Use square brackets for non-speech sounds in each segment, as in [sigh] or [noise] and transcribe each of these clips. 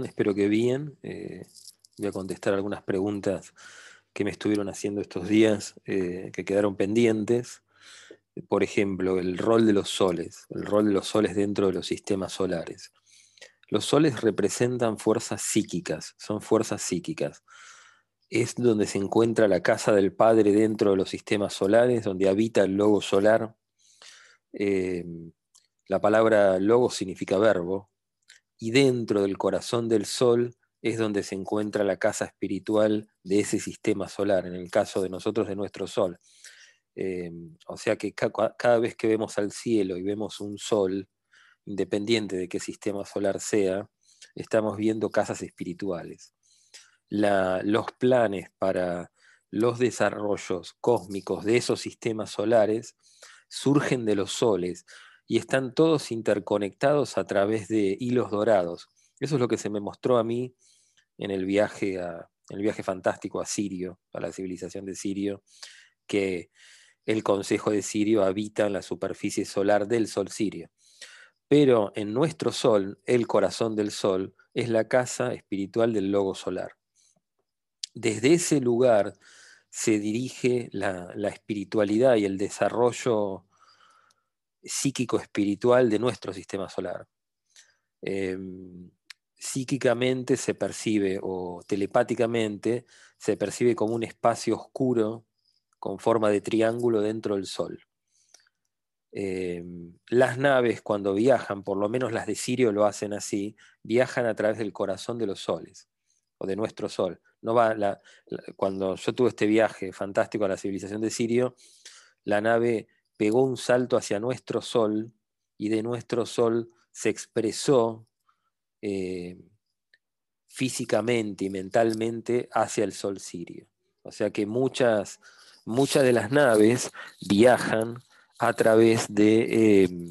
Espero que bien. Eh, voy a contestar algunas preguntas que me estuvieron haciendo estos días, eh, que quedaron pendientes. Por ejemplo, el rol de los soles, el rol de los soles dentro de los sistemas solares. Los soles representan fuerzas psíquicas, son fuerzas psíquicas. Es donde se encuentra la casa del Padre dentro de los sistemas solares, donde habita el logo solar. Eh, la palabra logo significa verbo, y dentro del corazón del Sol es donde se encuentra la casa espiritual de ese sistema solar, en el caso de nosotros de nuestro Sol. Em, o sea que cada vez que vemos al cielo y vemos un Sol, independiente de qué sistema solar sea, estamos viendo casas espirituales. los planes para los desarrollos cósmicos de esos sistemas solares surgen de los soles, y están todos interconectados a través de hilos dorados. Eso es lo que se me mostró a mí en el viaje, el viaje fantástico a Sirio, a la civilización de Sirio, que el Consejo de Sirio habita en la superficie solar del Sol Sirio. Pero en nuestro Sol, el corazón del Sol, es la casa espiritual del Logo Solar. Desde ese lugar se dirige la espiritualidad y el desarrollo psíquico-espiritual de nuestro sistema solar. Em, psíquicamente se percibe, o telepáticamente, se percibe como un espacio oscuro con forma de triángulo dentro del Sol. Em, las naves cuando viajan, por lo menos las de Sirio lo hacen así, viajan a través del corazón de los soles, o de nuestro Sol. No va cuando yo tuve este viaje fantástico a la civilización de Sirio, la nave pegó un salto hacia nuestro sol y de nuestro sol se expresó eh, físicamente y mentalmente hacia el sol sirio. O sea que muchas, muchas de las naves viajan a través de, em,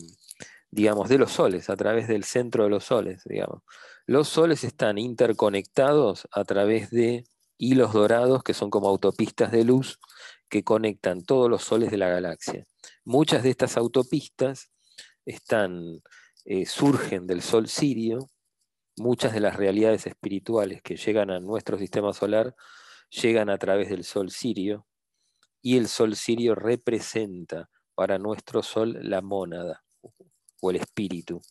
digamos, de los soles, a través del centro de los soles, digamos. Los soles están interconectados a través de hilos dorados que son como autopistas de luz que conectan todos los soles de la galaxia. Muchas de estas autopistas están, eh, surgen del Sol Sirio, muchas de las realidades espirituales que llegan a nuestro sistema solar llegan a través del Sol Sirio, y el Sol Sirio representa para nuestro Sol la mónada o el espíritu.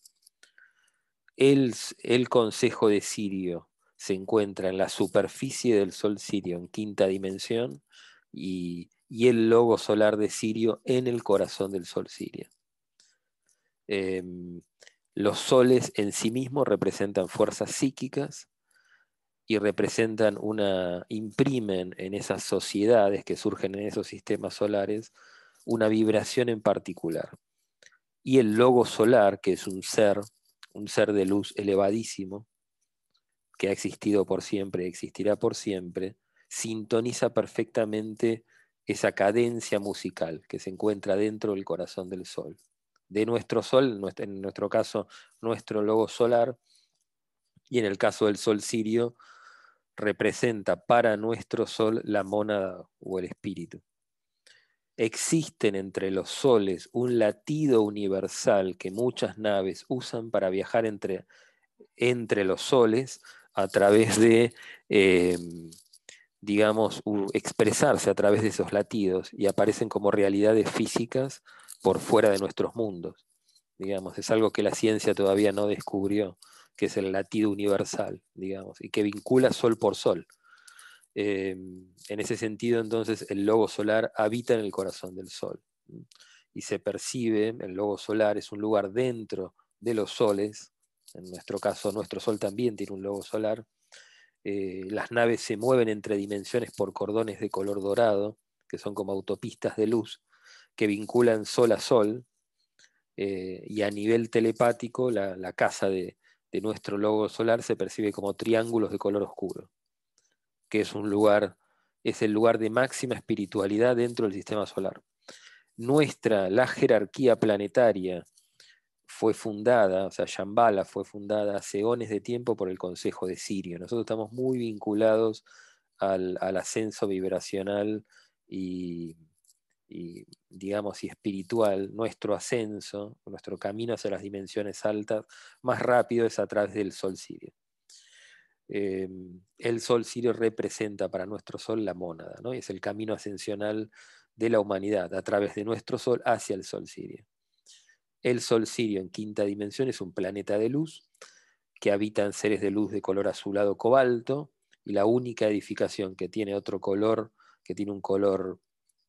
El, el Consejo de Sirio se encuentra en la superficie del Sol Sirio en quinta dimensión y y el logo solar de Sirio en el corazón del sol sirio. Em, los soles en sí mismos representan fuerzas psíquicas y representan una, imprimen en esas sociedades que surgen en esos sistemas solares una vibración en particular. Y el logo solar, que es un ser, un ser de luz elevadísimo, que ha existido por siempre, existirá por siempre, sintoniza perfectamente esa cadencia musical que se encuentra dentro del corazón del Sol. De nuestro Sol, en nuestro caso, nuestro logo solar, y en el caso del Sol sirio, representa para nuestro Sol la mónada o el espíritu. Existen entre los soles un latido universal que muchas naves usan para viajar entre, entre los soles a través de eh, digamos, expresarse a través de esos latidos y aparecen como realidades físicas por fuera de nuestros mundos. Digamos, es algo que la ciencia todavía no descubrió, que es el latido universal, digamos, y que vincula sol por sol. Em, en ese sentido, entonces, el logo solar habita en el corazón del sol y se percibe, el logo solar es un lugar dentro de los soles, en nuestro caso, nuestro sol también tiene un logo solar, eh, las naves se mueven entre dimensiones por cordones de color dorado, que son como autopistas de luz, que vinculan sol a sol, eh, y a nivel telepático la, casa de, nuestro logo solar se percibe como triángulos de color oscuro, que es un lugar, es el lugar de máxima espiritualidad dentro del sistema solar. Nuestra, la jerarquía planetaria, fue fundada, o sea, Shambhala fue fundada hace eones de tiempo por el Consejo de Sirio. Nosotros estamos muy vinculados al, ascenso vibracional y, digamos, y espiritual. Nuestro ascenso, nuestro camino hacia las dimensiones altas, más rápido es a través del Sol Sirio. Em, el Sol Sirio representa para nuestro Sol la mónada, ¿no? es el camino ascensional de la humanidad a través de nuestro Sol hacia el Sol Sirio. El Sol Sirio en quinta dimensión es un planeta de luz que habita en seres de luz de color azulado cobalto y la única edificación que tiene otro color, que tiene un color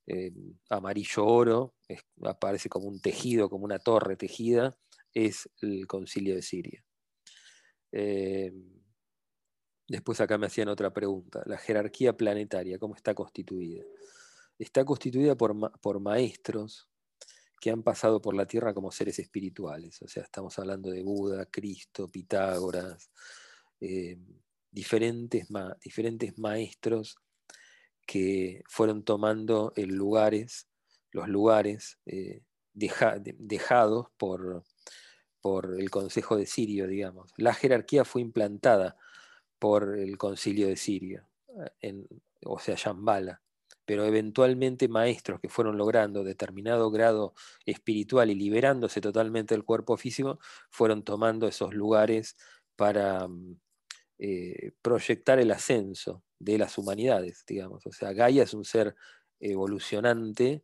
em, amarillo oro, aparece como un tejido, como una torre tejida, es el concilio de Siria. Em, Después acá me hacían otra pregunta. La jerarquía planetaria, ¿cómo está constituida? Está constituida por, por maestros que han pasado por la Tierra como seres espirituales. O sea, estamos hablando de Buda, Cristo, Pitágoras, eh, diferentes, diferentes maestros que fueron tomando el lugares, los lugares eh, dejados por, por el Consejo de Sirio, digamos. La jerarquía fue implantada por el concilio de Siria, en, o sea, Shambhala, pero eventualmente maestros que fueron logrando determinado grado espiritual y liberándose totalmente del cuerpo físico, fueron tomando esos lugares para mm, eh, proyectar el ascenso de las humanidades, digamos. O sea, Gaia es un ser evolucionante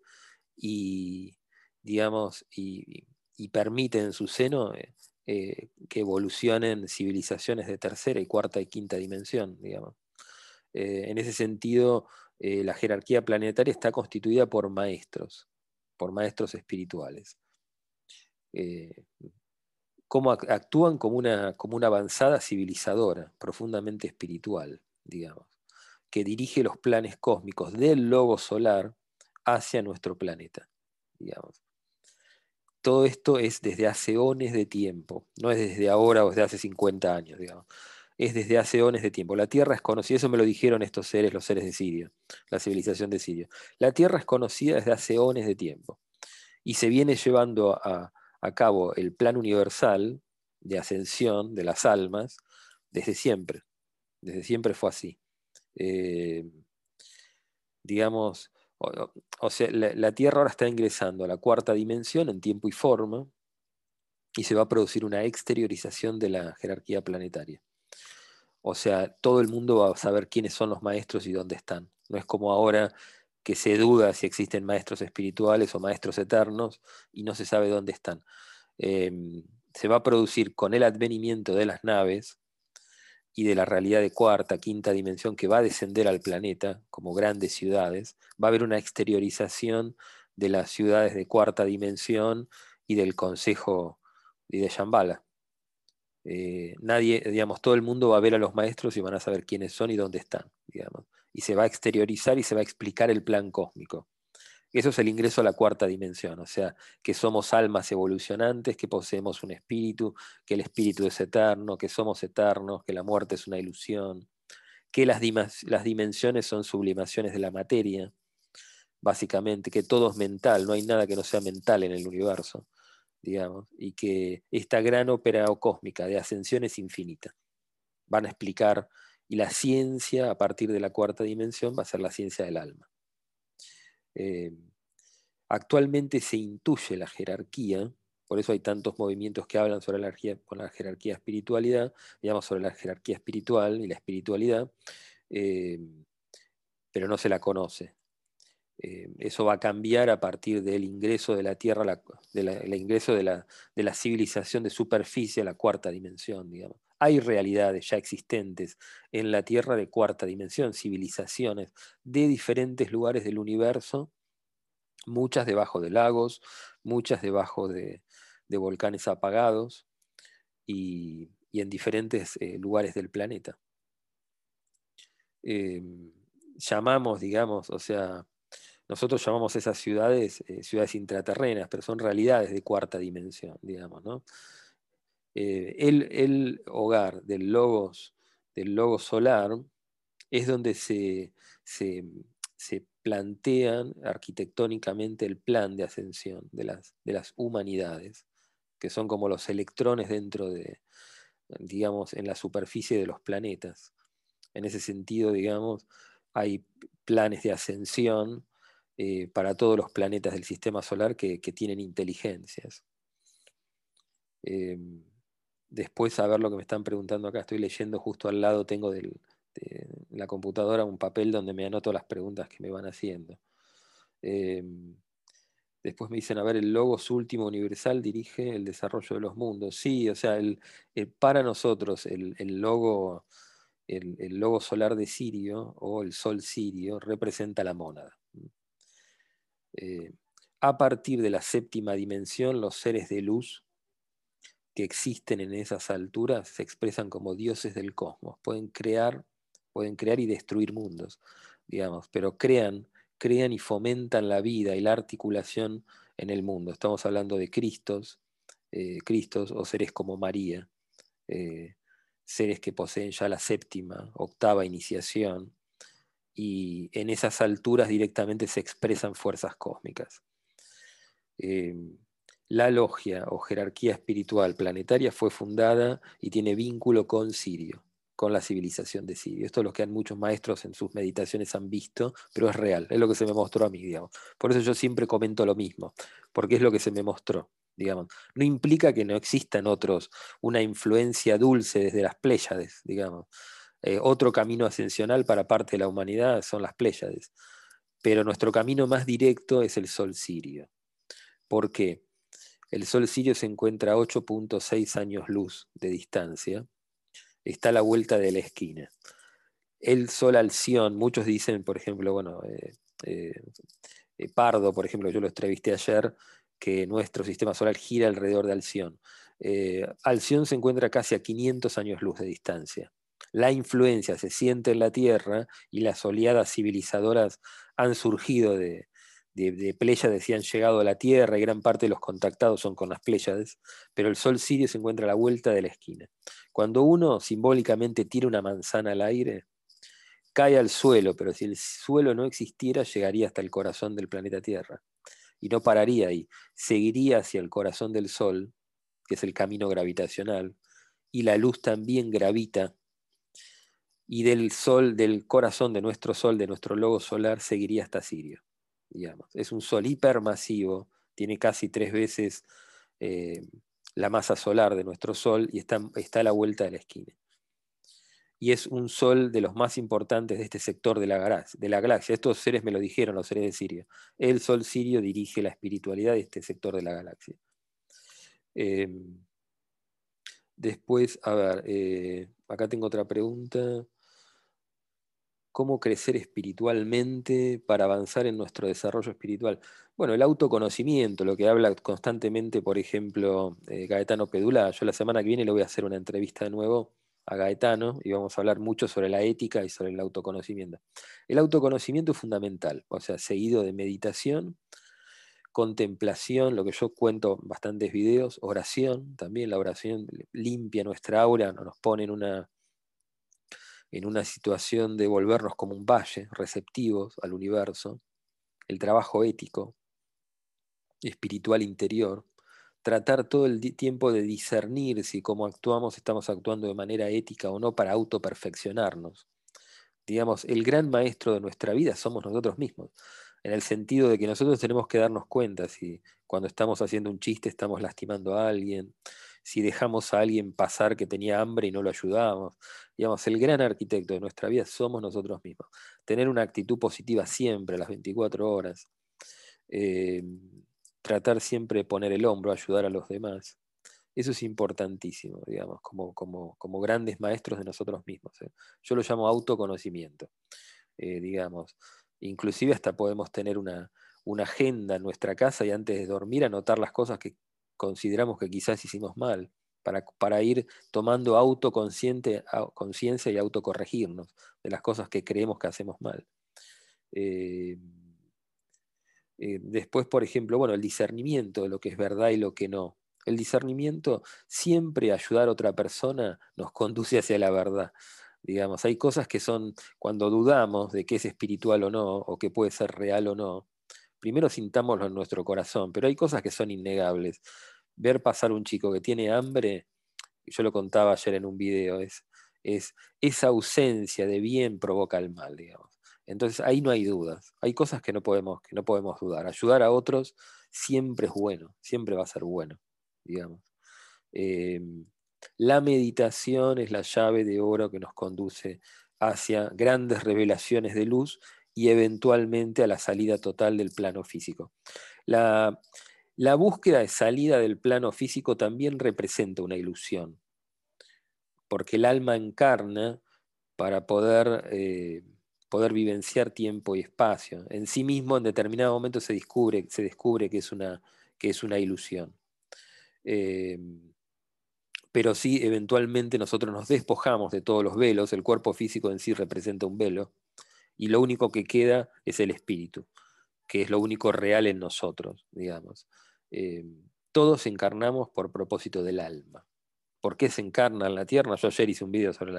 y, digamos, y, permite en su seno eh, eh, que evolucionen civilizaciones de tercera y cuarta y quinta dimensión, digamos. En ese sentido, eh, la jerarquía planetaria está constituida por maestros, por maestros espirituales. Cómo actúan como una, como una avanzada civilizadora, profundamente espiritual, digamos, que dirige los planes cósmicos del logo solar hacia nuestro planeta, digamos todo esto es desde hace ones de tiempo, no es desde ahora o desde hace 50 años, digamos. Es desde hace ones de tiempo. La Tierra es conocida, eso me lo dijeron estos seres, los seres de Siria, la civilización de Siria. La Tierra es conocida desde hace ones de tiempo. Y se viene llevando a, cabo el plan universal de ascensión de las almas desde siempre. Desde siempre fue así. Eh, digamos, o, sea, la, Tierra ahora está ingresando a la cuarta dimensión en tiempo y forma y se va a producir una exteriorización de la jerarquía planetaria. O sea, todo el mundo va a saber quiénes son los maestros y dónde están. No es como ahora que se duda si existen maestros espirituales o maestros eternos y no se sabe dónde están. Em, se va a producir con el advenimiento de las naves y de la realidad de cuarta, quinta dimensión que va a descender al planeta como grandes ciudades, va a haber una exteriorización de las ciudades de cuarta dimensión y del consejo y de Shambhala. Eh, nadie, digamos, todo el mundo va a ver a los maestros y van a saber quiénes son y dónde están, digamos. Y se va a exteriorizar y se va a explicar el plan cósmico. Eso es el ingreso a la cuarta dimensión, o sea, que somos almas evolucionantes, que poseemos un espíritu, que el espíritu es eterno, que somos eternos, que la muerte es una ilusión, que las, las dimensiones son sublimaciones de la materia, básicamente, que todo es mental, no hay nada que no sea mental en el universo, y que esta gran ópera cósmica de ascensión es infinita. Van a explicar, y la ciencia a partir de la cuarta dimensión va a ser la ciencia del alma. Eh, actualmente se intuye la jerarquía, por eso hay tantos movimientos que hablan sobre la jerarquía, con la jerarquía espiritualidad, digamos sobre la jerarquía espiritual y la espiritualidad, eh, pero no se la conoce. Eh, eso va a cambiar a partir del ingreso de la Tierra, del ingreso de la, de la, civilización de superficie a la cuarta dimensión, digamos. Hay realidades ya existentes en la Tierra de cuarta dimensión, civilizaciones de diferentes lugares del universo, muchas debajo de lagos, muchas debajo de, volcanes apagados y, en diferentes eh, lugares del planeta. Em, llamamos, digamos, o sea, nosotros llamamos esas ciudades eh, ciudades intraterrenas, pero son realidades de cuarta dimensión, digamos, ¿no? Eh, el, hogar del logos, del logo solar es donde se, plantean arquitectónicamente el plan de ascensión de las, de las humanidades, que son como los electrones dentro de, digamos, en la superficie de los planetas. En ese sentido, digamos, hay planes de ascensión eh, para todos los planetas del sistema solar que, tienen inteligencias. Em, después a ver lo que me están preguntando acá. Estoy leyendo justo al lado, tengo de la computadora un papel donde me anoto las preguntas que me van haciendo. Em, después me dicen, a ver, el logo su último universal dirige el desarrollo de los mundos. Sí, o sea, el, para nosotros el, logo, el, logo solar de Sirio o el sol sirio representa la mónada. Eh, a partir de la séptima dimensión, los seres de luz que existen en esas alturas se expresan como dioses del cosmos. Pueden crear, pueden crear y destruir mundos, digamos, pero crean, crean y fomentan la vida y la articulación en el mundo. Estamos hablando de Cristos, eh, Cristos o seres como María, eh, seres que poseen ya la séptima, octava iniciación, y en esas alturas directamente se expresan fuerzas cósmicas. Em, la logia o jerarquía espiritual planetaria fue fundada y tiene vínculo con Sirio, con la civilización de Sirio. Esto es lo que muchos maestros en sus meditaciones han visto, pero es real, es lo que se me mostró a mí, digamos. Por eso yo siempre comento lo mismo, porque es lo que se me mostró, digamos. No implica que no existan otros, una influencia dulce desde las Pléyades, digamos. Eh, otro camino ascensional para parte de la humanidad son las Pléyades, pero nuestro camino más directo es el Sol Sirio. ¿Por qué? El Sol Sirio se encuentra a 8.6 años luz de distancia. Está a la vuelta de la esquina. El Sol Alción, muchos dicen, por ejemplo, bueno, eh, eh, Pardo, por ejemplo, yo lo entrevisté ayer, que nuestro sistema solar gira alrededor de Alción. Alción se encuentra casi a 500 años luz de distancia. La influencia se siente en la Tierra y las oleadas civilizadoras han surgido de, de, Pléyades y han llegado a la Tierra y gran parte de los contactados son con las Pléyades, pero el Sol Sirio se encuentra a la vuelta de la esquina. Cuando uno simbólicamente tira una manzana al aire, cae al suelo, pero si el suelo no existiera, llegaría hasta el corazón del planeta Tierra. Y no pararía ahí, seguiría hacia el corazón del Sol, que es el camino gravitacional, y la luz también gravita, y del Sol, del corazón de nuestro Sol, de nuestro logo solar, seguiría hasta Sirio. Es un sol hipermasivo, tiene casi tres veces eh, la masa solar de nuestro Sol y está, está, a la vuelta de la esquina. Y es un sol de los más importantes de este sector de la, de la galaxia. Estos seres me lo dijeron, los seres de Sirio. El sol sirio dirige la espiritualidad de este sector de la galaxia. Em, después, a ver, eh, acá tengo otra pregunta cómo crecer espiritualmente para avanzar en nuestro desarrollo espiritual. Bueno, el autoconocimiento, lo que habla constantemente, por ejemplo, eh, Gaetano Pedula. Yo la semana que viene le voy a hacer una entrevista de nuevo a Gaetano y vamos a hablar mucho sobre la ética y sobre el autoconocimiento. El autoconocimiento es fundamental, o sea, seguido de meditación, contemplación, lo que yo cuento bastantes videos, oración, también la oración limpia nuestra aura, nos pone en una en una situación de volvernos como un valle, receptivos al universo, el trabajo ético, espiritual interior, tratar todo el tiempo de discernir si como actuamos estamos actuando de manera ética o no para autoperfeccionarnos. Digamos, el gran maestro de nuestra vida somos nosotros mismos, en el sentido de que nosotros tenemos que darnos cuenta si cuando estamos haciendo un chiste estamos lastimando a alguien, si dejamos a alguien pasar que tenía hambre y no lo ayudamos. Digamos, el gran arquitecto de nuestra vida somos nosotros mismos. Tener una actitud positiva siempre, a las 24 horas. Eh, tratar siempre de poner el hombro, ayudar a los demás. Eso es importantísimo, digamos, como, como, como grandes maestros de nosotros mismos. ¿eh? Yo lo llamo autoconocimiento, eh, digamos. Inclusive hasta podemos tener una, una agenda en nuestra casa y antes de dormir anotar las cosas que consideramos que quizás hicimos mal, para, para ir tomando autoconciencia y autocorregirnos de las cosas que creemos que hacemos mal. Eh, eh, después, por ejemplo, bueno, el discernimiento de lo que es verdad y lo que no. El discernimiento, siempre ayudar a otra persona nos [laughs] conduce hacia la verdad. Digamos, hay cosas que son, cuando dudamos de que es espiritual o no, o que puede ser real o no, primero sintámoslo en nuestro corazón, pero hay cosas que son innegables. Ver pasar un chico que tiene hambre, yo lo contaba ayer en un video, es, es esa ausencia de bien provoca el mal, digamos. Entonces ahí no hay dudas, hay cosas que no podemos, que no podemos dudar. Ayudar a otros siempre es bueno, siempre va a ser bueno, digamos. Em, La meditación es la llave de oro que nos conduce hacia grandes revelaciones de luz y eventualmente a la salida total del plano físico. La, búsqueda de salida del plano físico también representa una ilusión, porque el alma encarna para poder, eh, poder vivenciar tiempo y espacio. En sí mismo, en determinado momento, se descubre, se descubre que, es una, que es una ilusión. Eh, pero sí, eventualmente nosotros nos despojamos de todos los velos, el cuerpo físico en sí representa un velo, y lo único que queda es el espíritu, que es lo único real en nosotros, digamos. Eh, todos encarnamos por propósito del alma. ¿Por qué se encarna en la tierra? Yo ayer hice un video sobre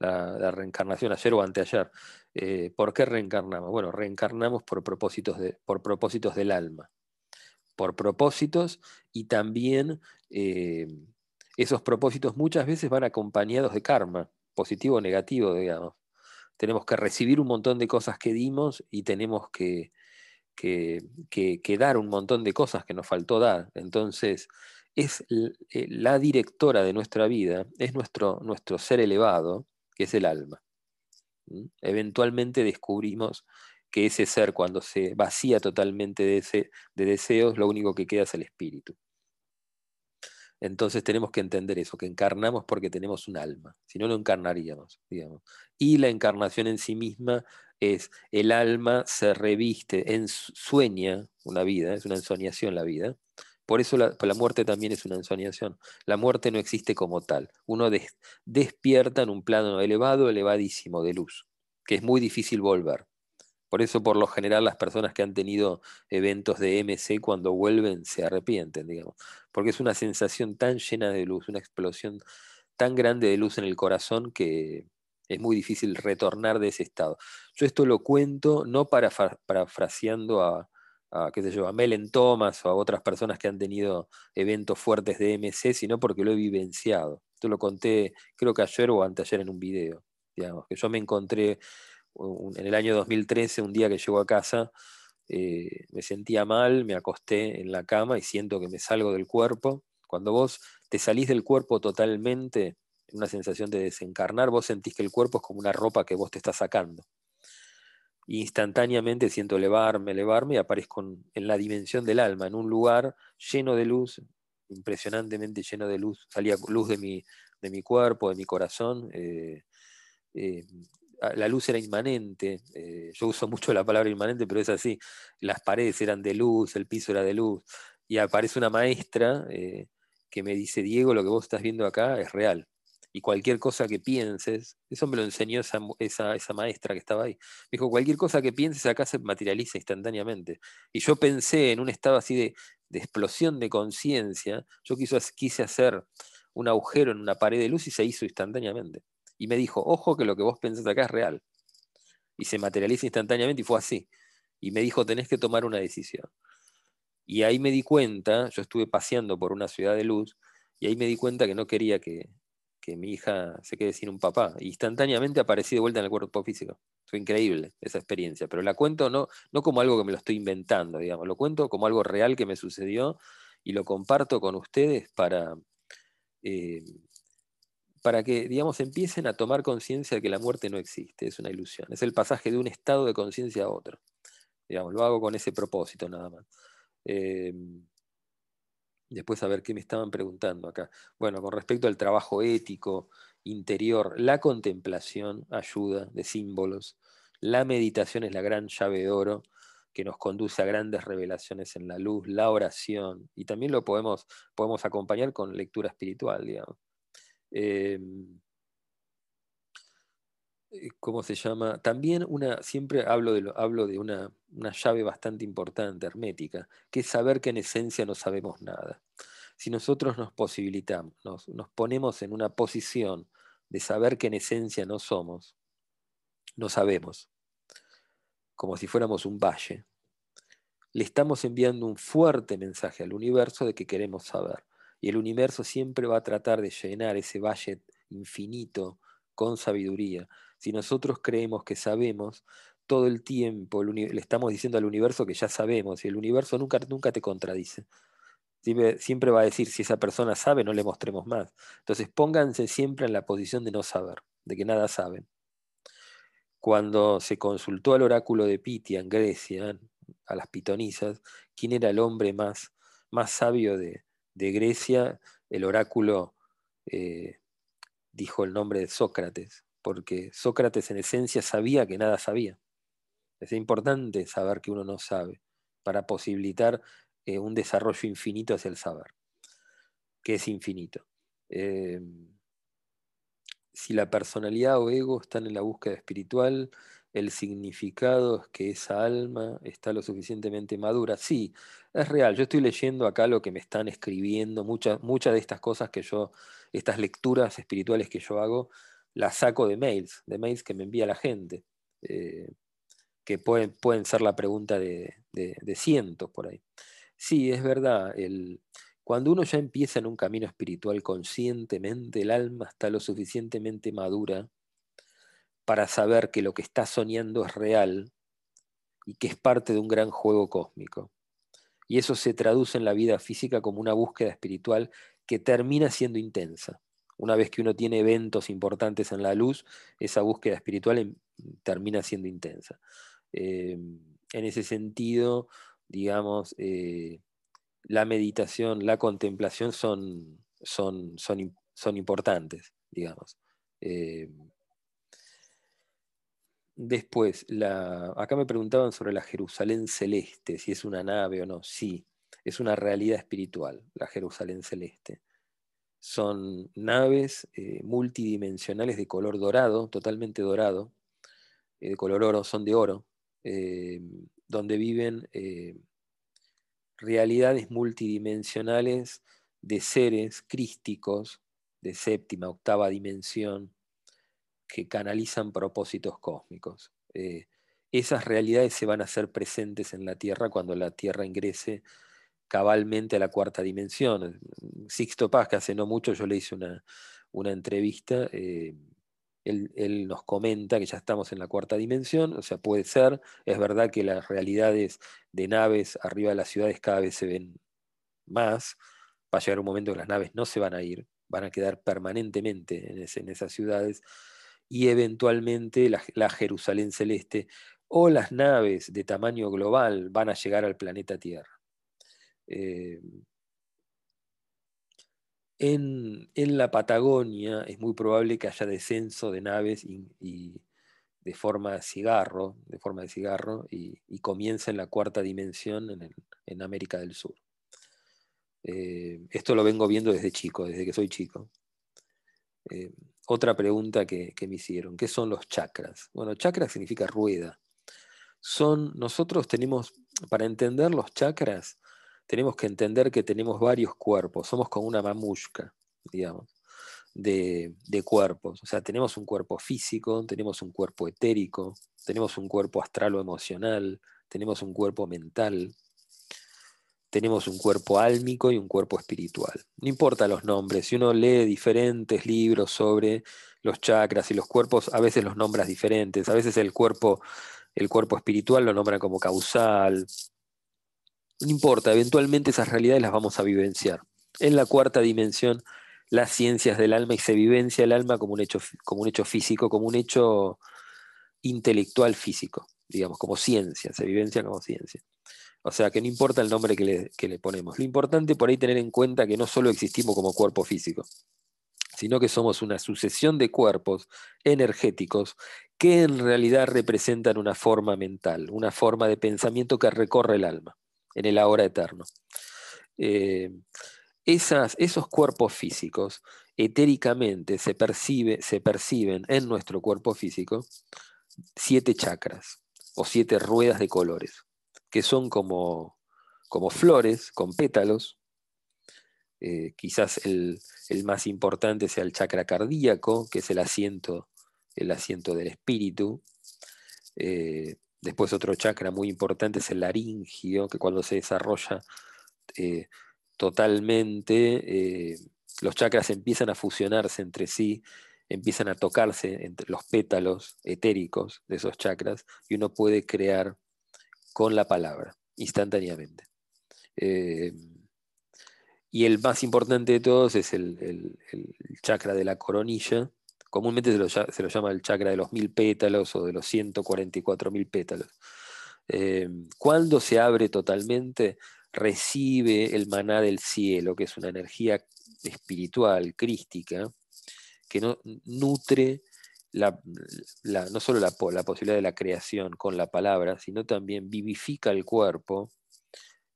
la, reencarnación, ayer o anteayer. Eh, ¿Por qué reencarnamos? Bueno, reencarnamos por propósitos, de, por propósitos del alma. Por propósitos y también eh, esos propósitos muchas veces van acompañados de karma, positivo o negativo, digamos tenemos que recibir un montón de cosas que dimos y tenemos que, que, dar un montón de cosas que nos faltó dar. Entonces, es eh, la directora de nuestra vida, es nuestro, nuestro ser elevado, que es el alma. Eventualmente descubrimos que ese ser, cuando se vacía totalmente de, ese, de deseos, lo único que queda es el espíritu. Entonces tenemos que entender eso, que encarnamos porque tenemos un alma, si no, no encarnaríamos, digamos. Y la encarnación en sí misma es el alma se reviste, sueña una vida, es una ensoñación la vida. Por eso la, muerte también es una ensoñación. La muerte no existe como tal. Uno despierta en un plano elevado, elevadísimo de luz, que es muy difícil volver. Por eso, por lo general, las personas que han tenido eventos de MC cuando vuelven se arrepienten, digamos, porque es una sensación tan llena de luz, una explosión tan grande de luz en el corazón que es muy difícil retornar de ese estado. Yo esto lo cuento no para parafraseando a, qué sé yo, a Melen Thomas o a otras personas que han tenido eventos fuertes de MC, sino porque lo he vivenciado. Esto lo conté creo que ayer o anteayer en un video, digamos, que yo me encontré en el año 2013, un día que llego a casa, eh, me sentía mal, me acosté en la cama y siento que me salgo del cuerpo. Cuando vos te salís del cuerpo totalmente, una sensación de desencarnar, vos sentís que el cuerpo es como una ropa que vos te estás sacando. instantáneamente siento elevarme, elevarme y aparezco en, la dimensión del alma, en un lugar lleno de luz, impresionantemente lleno de luz. Salía luz de mi, cuerpo, de mi corazón. Eh, eh, la luz era inmanente, eh, yo uso mucho la palabra inmanente, pero es así, las paredes eran de luz, el piso era de luz, y aparece una maestra eh, que me dice, Diego, lo que vos estás viendo acá es real, y cualquier cosa que pienses, eso me lo enseñó esa, esa, maestra que estaba ahí, me dijo, cualquier cosa que pienses acá se materializa instantáneamente, y yo pensé en un estado así de, explosión de conciencia, yo quise hacer un agujero en una pared de luz y se hizo instantáneamente y me dijo, ojo que lo que vos pensás acá es real. Y se materializa instantáneamente y fue así. Y me dijo, tenés que tomar una decisión. Y ahí me di cuenta, yo estuve paseando por una ciudad de luz, y ahí me di cuenta que no quería que, mi hija se quede sin un papá. instantáneamente aparecí de vuelta en el cuerpo físico. Fue increíble esa experiencia, pero la cuento no, no como algo que me lo estoy inventando, digamos, lo cuento como algo real que me sucedió y lo comparto con ustedes para, eh, para que, digamos, empiecen a tomar conciencia de que la muerte no existe, es una ilusión, es el pasaje de un estado de conciencia a otro. Digamos, lo hago con ese propósito nada más. Em, después a ver qué me estaban preguntando acá. Bueno, con respecto al trabajo ético, interior, la contemplación ayuda de símbolos, la meditación es la gran llave de oro que nos conduce a grandes revelaciones en la luz, la oración, y también lo podemos, podemos acompañar con lectura espiritual, digamos. Em, eh, ¿Cómo se llama? También una, siempre hablo de, hablo de una, llave bastante importante, hermética, que es saber que en esencia no sabemos nada. Si nosotros nos posibilitamos, nos, nos ponemos en una posición de saber que en esencia no somos, no sabemos, como si fuéramos un valle, le estamos enviando un fuerte mensaje al universo de que queremos saber y el universo siempre va a tratar de llenar ese valle infinito con sabiduría. Si nosotros creemos que sabemos, todo el tiempo le estamos diciendo al universo que ya sabemos y el universo nunca, nunca te contradice. Siempre, va a decir, si esa persona sabe, no le mostremos más. Entonces pónganse siempre en la posición de no saber, de que nada saben. Cuando se consultó al oráculo de Pitia en Grecia, a las pitonisas, quién era el hombre más, más sabio de, Grecia, el oráculo eh, dijo el nombre de Sócrates, porque Sócrates en esencia sabía que nada sabía. Es importante saber que uno no sabe para posibilitar eh, un desarrollo infinito hacia el saber, que es infinito. Eh, si la personalidad o ego están en la búsqueda espiritual, el significado es que esa alma está lo suficientemente madura. Sí, es real. Yo estoy leyendo acá lo que me están escribiendo, muchas, muchas de estas cosas que yo, estas lecturas espirituales que yo hago, las saco de mails, de mails que me envía la gente, eh, que pueden, pueden ser la pregunta de, de cientos por ahí. Sí, es verdad. El, cuando uno ya empieza en un camino espiritual conscientemente, el alma está lo suficientemente madura para saber que lo que está soñando es real y que es parte de un gran juego cósmico. Y eso se traduce en la vida física como una búsqueda espiritual que termina siendo intensa. Una vez que uno tiene eventos importantes en la luz, esa búsqueda espiritual em, termina siendo intensa. Eh, en ese sentido, digamos, eh, la meditación, la contemplación son, son, son, importantes, digamos. Eh, después, la, acá me preguntaban sobre la Jerusalén celeste, si es una nave o no. Sí, es una realidad espiritual, la Jerusalén celeste. Son naves eh, multidimensionales de color dorado, totalmente dorado, de color oro, son de oro, donde viven eh, realidades multidimensionales de seres crísticos de séptima, octava dimensión, que canalizan propósitos cósmicos. Eh, esas realidades se van a hacer presentes en la Tierra cuando la Tierra ingrese cabalmente a la cuarta dimensión. Sixto Paz, que hace no mucho yo le hice una, entrevista, eh, él, nos comenta que ya estamos en la cuarta dimensión, o sea, puede ser, es verdad que las realidades de naves arriba de las ciudades cada vez se ven más, va a llegar un momento que las naves no se van a ir, van a quedar permanentemente en, esas ciudades, y eventualmente la, Jerusalén celeste o las naves de tamaño global van a llegar al planeta Tierra. Eh, en, la Patagonia es muy probable que haya descenso de naves y, de forma de cigarro, de forma de cigarro, y, y comienza en la cuarta dimensión en, América del Sur. Eh, esto lo vengo viendo desde chico, desde que soy chico. Eh, otra pregunta que, me hicieron, ¿qué son los chakras? Bueno, chakra significa rueda. Son, nosotros tenemos, para entender los chakras, tenemos que entender que tenemos varios cuerpos, somos como una mamushka, digamos, de, cuerpos. O sea, tenemos un cuerpo físico, tenemos un cuerpo etérico, tenemos un cuerpo astral o emocional, tenemos un cuerpo mental, tenemos un cuerpo álmico y un cuerpo espiritual. No importa los nombres, si uno lee diferentes libros sobre los chakras y los cuerpos, a veces los nombras diferentes, a veces el cuerpo, el cuerpo espiritual lo nombran como causal, no importa, eventualmente esas realidades las vamos a vivenciar. En la cuarta dimensión, las ciencias del alma y se vivencia el alma como un hecho, como un hecho físico, como un hecho intelectual físico, digamos, como ciencia, se vivencia como ciencia. O sea, que no importa el nombre que le, ponemos. Lo importante por ahí tener en cuenta que no solo existimos como cuerpo físico, sino que somos una sucesión de cuerpos energéticos que en realidad representan una forma mental, una forma de pensamiento que recorre el alma en el ahora eterno. Eh, esos cuerpos físicos etéricamente se, se perciben en nuestro cuerpo físico siete chakras o siete ruedas de colores, que son como, como flores con pétalos. Eh, quizás el, más importante sea el chakra cardíaco, que es el asiento, el asiento del espíritu. Eh, Después otro chakra muy importante es el laringio, que cuando se desarrolla eh, totalmente, los chakras empiezan a fusionarse entre sí, empiezan a tocarse entre los pétalos etéricos de esos chakras y uno puede crear con la palabra, instantáneamente. Eh, Y el más importante de todos es el, chakra de la coronilla. Comúnmente se lo, se lo, llama el chakra de los mil pétalos o de los 144 mil pétalos. Eh, cuando se abre totalmente, recibe el maná del cielo, que es una energía espiritual, crística, que no, nutre no solo la, posibilidad de la creación con la palabra, sino también vivifica el cuerpo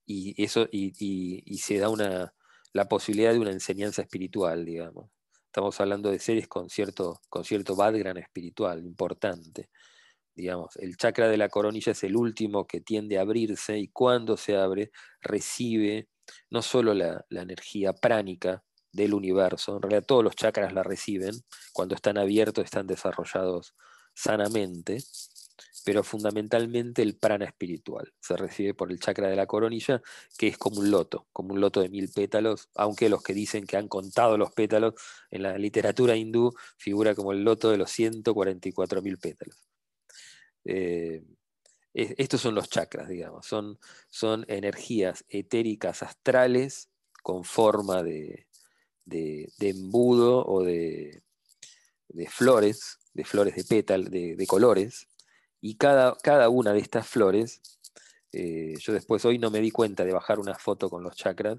y, eso, y, se da una, la posibilidad de una enseñanza espiritual, digamos. Estamos hablando de seres con cierto, con cierto espiritual importante. Digamos, el chakra de la coronilla es el último que tiende a abrirse y cuando se abre recibe no solo la, la energía pránica del universo. En realidad todos los chakras la reciben. Cuando están abiertos están desarrollados sanamente, pero fundamentalmente el prana espiritual se recibe por el chakra de la coronilla, que es como un loto, como un loto de mil pétalos, aunque los que dicen que han contado los pétalos en la literatura hindú figura como el loto de los 144 mil pétalos. Eh, estos son los chakras, digamos, son, son energías etéricas astrales con forma de, de, embudo o de, flores, de flores de pétal, de, colores, y cada, cada, una de estas flores, eh, yo después hoy no me di cuenta de bajar una foto con los chakras,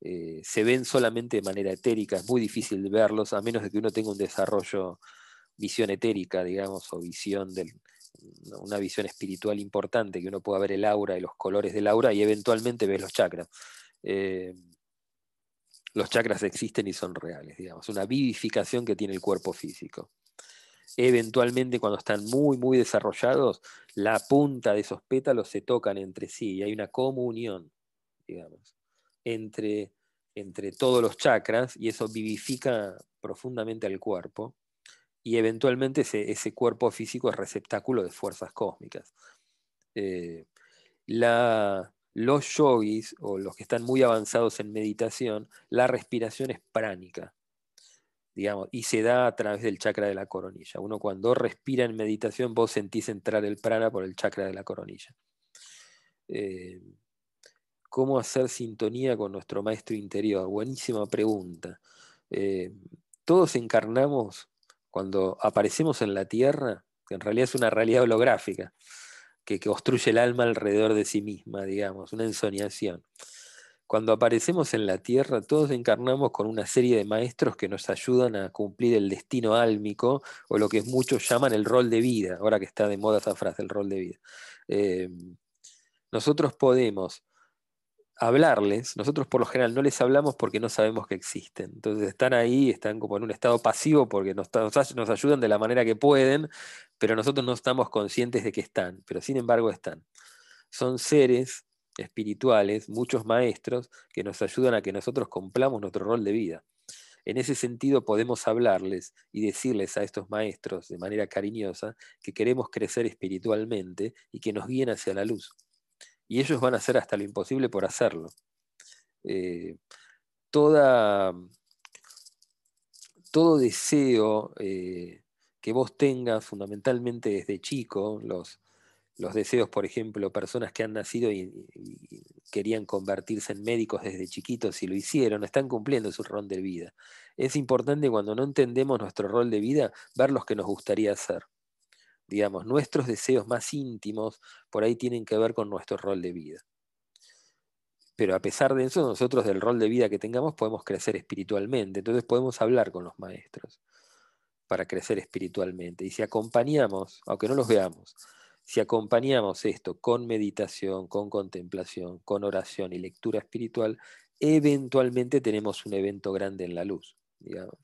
eh, se ven solamente de manera etérica, es muy difícil verlos, a menos de que uno tenga un desarrollo, visión etérica, digamos, o visión del, una visión espiritual importante, que uno pueda ver el aura y los colores del aura y eventualmente ves los chakras. Eh, los chakras existen y son reales, digamos, una vivificación que tiene el cuerpo físico. Eventualmente, cuando están muy, muy desarrollados, la punta de esos pétalos se tocan entre sí y hay una comunión, digamos, entre, entre todos los chakras y eso vivifica profundamente al cuerpo y eventualmente ese, cuerpo físico es receptáculo de fuerzas cósmicas. Eh, la, los yogis o los que están muy avanzados en meditación, la respiración es pránica, digamos, y se da a través del chakra de la coronilla. Uno cuando respira en meditación, vos sentís entrar el prana por el chakra de la coronilla. Eh, ¿Cómo hacer sintonía con nuestro maestro interior? Buenísima pregunta. Eh, todos encarnamos cuando aparecemos en la Tierra, que en realidad es una realidad holográfica que, construye el alma alrededor de sí misma, digamos, una ensoñación. Cuando aparecemos en la tierra, todos encarnamos con una serie de maestros que nos ayudan a cumplir el destino álmico, o lo que muchos llaman el rol de vida, ahora que está de moda esa frase, el rol de vida. Eh, nosotros podemos hablarles, nosotros por lo general no les hablamos porque no sabemos que existen. Entonces están ahí, están como en un estado pasivo porque nos, nos, ayudan de la manera que pueden, pero nosotros no estamos conscientes de que están, pero sin embargo están. Son seres espirituales, muchos maestros, que nos ayudan a que nosotros cumplamos nuestro rol de vida. En ese sentido podemos hablarles y decirles a estos maestros de manera cariñosa que queremos crecer espiritualmente y que nos guíen hacia la luz y ellos van a hacer hasta lo imposible por hacerlo. Eh, toda, todo deseo eh, que vos tengas, fundamentalmente desde chico, los, los deseos, por ejemplo, personas que han nacido y, querían convertirse en médicos desde chiquitos y lo hicieron, están cumpliendo su rol de vida. Es importante cuando no entendemos nuestro rol de vida, ver los que nos gustaría hacer digamos, nuestros deseos más íntimos por ahí tienen que ver con nuestro rol de vida. Pero a pesar de eso, nosotros del rol de vida que tengamos podemos crecer espiritualmente, entonces podemos hablar con los maestros para crecer espiritualmente. Y si acompañamos, aunque no los veamos, si acompañamos esto con meditación, con contemplación, con oración y lectura espiritual, eventualmente tenemos un evento grande en la luz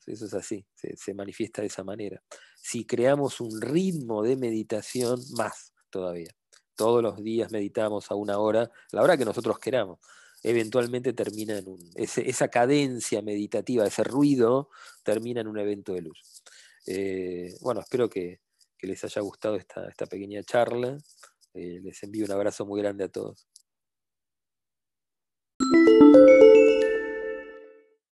eso es así, se, manifiesta de esa manera. Si creamos un ritmo de meditación, más todavía. Todos los días meditamos a una hora, la hora que nosotros queramos. Eventualmente termina en un. esa cadencia meditativa, ese ruido, termina en un evento de luz. Eh, bueno, espero que, les haya gustado esta, pequeña charla. Eh, les envío un abrazo muy grande a todos.